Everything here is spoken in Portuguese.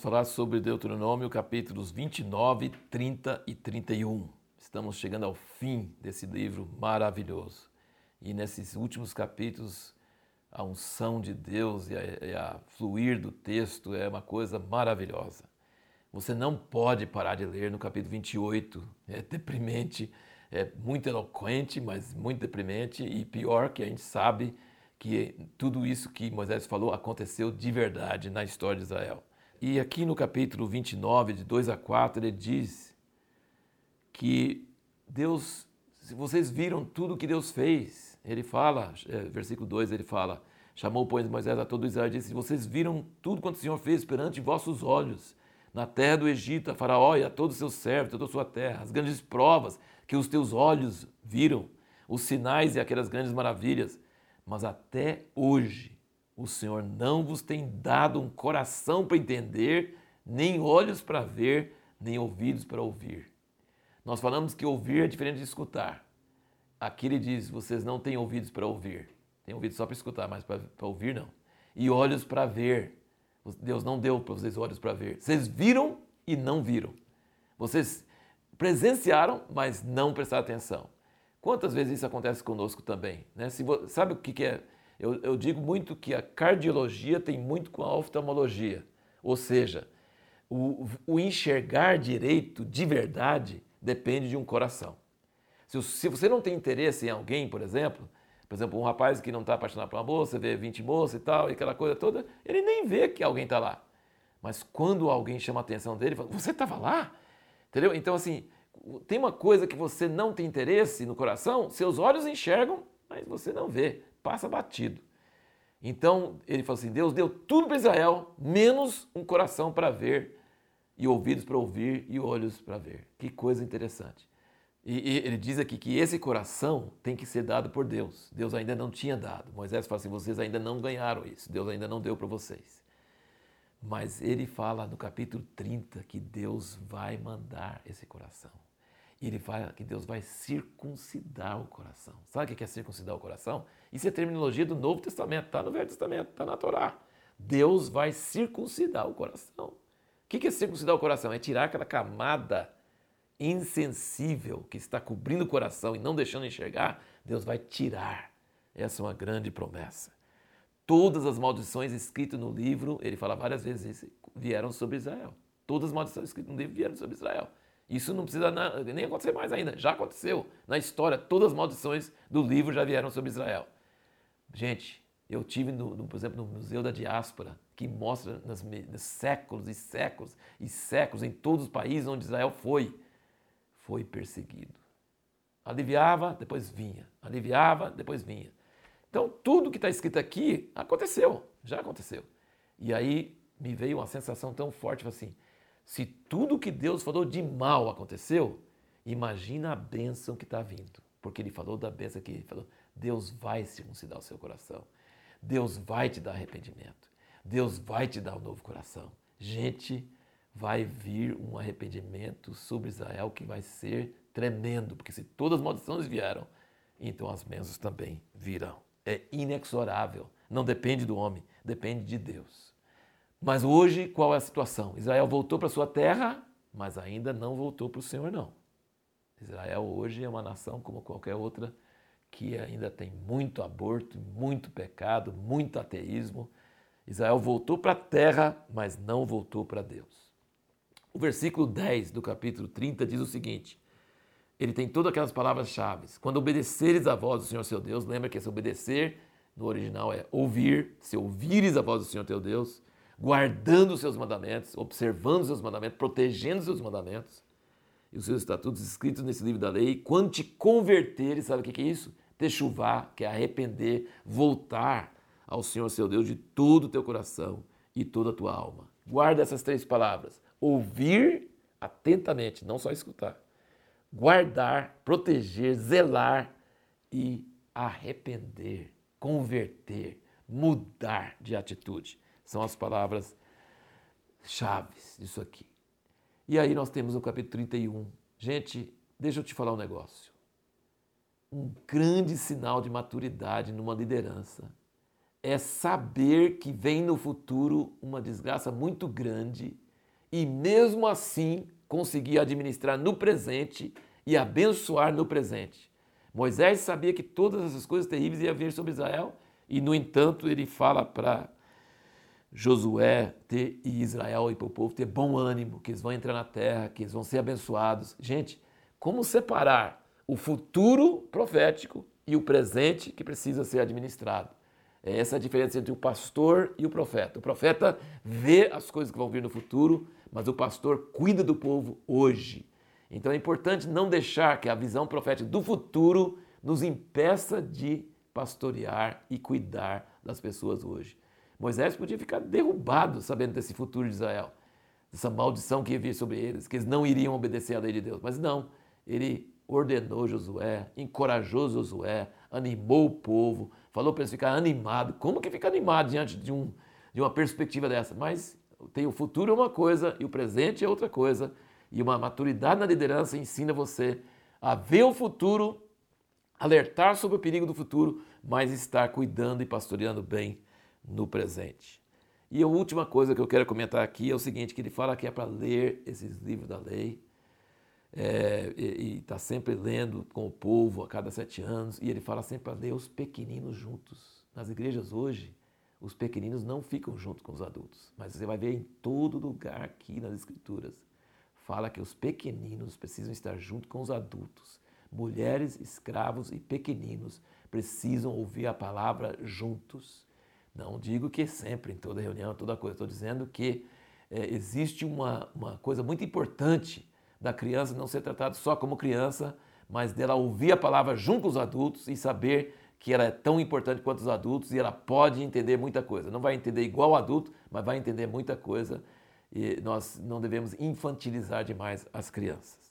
vamos falar sobre Deuteronômio capítulos 29, 30 e 31. Estamos chegando ao fim desse livro maravilhoso. E nesses últimos capítulos, a unção de Deus e a, e a fluir do texto é uma coisa maravilhosa. Você não pode parar de ler no capítulo 28. É deprimente, é muito eloquente, mas muito deprimente. E pior que a gente sabe que tudo isso que Moisés falou aconteceu de verdade na história de Israel. E aqui no capítulo 29, de 2 a 4, ele diz que Deus, se vocês viram tudo que Deus fez, ele fala, é, versículo 2, ele fala, chamou, pois, Moisés a todo Israel e disse, vocês viram tudo quanto o Senhor fez perante vossos olhos, na terra do Egito, a Faraó e a todos os seus servos, toda a sua terra, as grandes provas que os teus olhos viram, os sinais e aquelas grandes maravilhas. Mas até hoje o Senhor não vos tem dado um coração para entender, nem olhos para ver, nem ouvidos para ouvir. Nós falamos que ouvir é diferente de escutar. Aqui ele diz: vocês não têm ouvidos para ouvir. Tem ouvidos só para escutar, mas para ouvir não. E olhos para ver. Deus não deu para vocês olhos para ver. Vocês viram e não viram. Vocês presenciaram, mas não prestaram atenção. Quantas vezes isso acontece conosco também? Né? Se, sabe o que é? Eu, eu, digo muito que a cardiologia tem muito com a oftalmologia. Ou seja, o, o enxergar direito de verdade depende de um coração. Se, se você não tem interesse em alguém, por exemplo, por exemplo, um rapaz que não está apaixonado por uma moça, vê 20 moças e tal, e aquela coisa toda, ele nem vê que alguém está lá. Mas quando alguém chama a atenção dele, fala, você estava lá? Entendeu? Então, assim, tem uma coisa que você não tem interesse no coração, seus olhos enxergam, mas você não vê, passa batido. Então, ele fala assim: Deus deu tudo para Israel, menos um coração para ver, e ouvidos para ouvir, e olhos para ver. Que coisa interessante. E, ele diz aqui que esse coração tem que ser dado por Deus. Deus ainda não tinha dado. Moisés fala assim: vocês ainda não ganharam isso. Deus ainda não deu para vocês. Mas ele fala no capítulo 30 que Deus vai mandar esse coração. E ele fala que Deus vai circuncidar o coração. Sabe o que é circuncidar o coração? Isso é terminologia do Novo Testamento, está no Velho Testamento, está na Torá. Deus vai circuncidar o coração. O que é circuncidar o coração? É tirar aquela camada insensível que está cobrindo o coração e não deixando enxergar, Deus vai tirar. Essa é uma grande promessa. Todas as maldições escritas no livro, ele fala várias vezes vieram sobre Israel. Todas as maldições escritas no livro vieram sobre Israel. Isso não precisa nem acontecer mais ainda, já aconteceu. Na história, todas as maldições do livro já vieram sobre Israel. Gente, eu tive, no, no, por exemplo, no Museu da Diáspora, que mostra nas, nos séculos e séculos e séculos em todos os países onde Israel foi foi perseguido. Aliviava, depois vinha. Aliviava, depois vinha. Então, tudo que está escrito aqui aconteceu, já aconteceu. E aí me veio uma sensação tão forte, assim, se tudo que Deus falou de mal aconteceu, imagina a bênção que está vindo. Porque ele falou da bênção que ele falou, Deus vai circuncidar o seu coração. Deus vai te dar arrependimento. Deus vai te dar um novo coração. Gente, vai vir um arrependimento sobre Israel que vai ser tremendo, porque se todas as maldições vieram, então as bênçãos também virão. É inexorável, não depende do homem, depende de Deus. Mas hoje, qual é a situação? Israel voltou para sua terra, mas ainda não voltou para o Senhor, não. Israel hoje é uma nação como qualquer outra que ainda tem muito aborto, muito pecado, muito ateísmo. Israel voltou para a terra, mas não voltou para Deus. O versículo 10 do capítulo 30 diz o seguinte: ele tem todas aquelas palavras-chave. Quando obedeceres a voz do Senhor seu Deus, lembra que esse obedecer no original é ouvir, se ouvires a voz do Senhor teu Deus, guardando os seus mandamentos, observando os seus mandamentos, protegendo os seus mandamentos e os seus estatutos escritos nesse livro da lei, quando te converteres, sabe o que é isso? Techuvá, que é arrepender, voltar ao Senhor seu Deus de todo o teu coração e toda a tua alma. Guarda essas três palavras ouvir atentamente, não só escutar. Guardar, proteger, zelar e arrepender, converter, mudar de atitude. São as palavras chaves disso aqui. E aí nós temos o capítulo 31. Gente, deixa eu te falar um negócio. Um grande sinal de maturidade numa liderança é saber que vem no futuro uma desgraça muito grande e mesmo assim conseguir administrar no presente e abençoar no presente. Moisés sabia que todas essas coisas terríveis iam vir sobre Israel e, no entanto, ele fala para Josué ter, e Israel e para o povo ter bom ânimo, que eles vão entrar na terra, que eles vão ser abençoados. Gente, como separar o futuro profético e o presente que precisa ser administrado? É essa a diferença entre o pastor e o profeta. O profeta vê as coisas que vão vir no futuro, mas o pastor cuida do povo hoje. Então é importante não deixar que a visão profética do futuro nos impeça de pastorear e cuidar das pessoas hoje. Moisés podia ficar derrubado sabendo desse futuro de Israel, dessa maldição que ia vir sobre eles, que eles não iriam obedecer à lei de Deus. Mas não, ele ordenou Josué, encorajou Josué, animou o povo, falou para eles ficar animados. Como que fica animado diante de, um, de uma perspectiva dessa? Mas tem o futuro é uma coisa e o presente é outra coisa. E uma maturidade na liderança ensina você a ver o futuro, alertar sobre o perigo do futuro, mas estar cuidando e pastoreando bem no presente. E a última coisa que eu quero comentar aqui é o seguinte, que ele fala que é para ler esses livros da lei, é, e está sempre lendo com o povo a cada sete anos, e ele fala sempre para ler os pequeninos juntos. Nas igrejas hoje, os pequeninos não ficam junto com os adultos, mas você vai ver em todo lugar aqui nas escrituras, fala que os pequeninos precisam estar junto com os adultos. Mulheres, escravos e pequeninos precisam ouvir a palavra juntos. Não digo que sempre, em toda reunião, toda coisa. Estou dizendo que é, existe uma, uma coisa muito importante da criança não ser tratada só como criança, mas dela ouvir a palavra junto com os adultos e saber que ela é tão importante quanto os adultos e ela pode entender muita coisa. Não vai entender igual o adulto, mas vai entender muita coisa e nós não devemos infantilizar demais as crianças.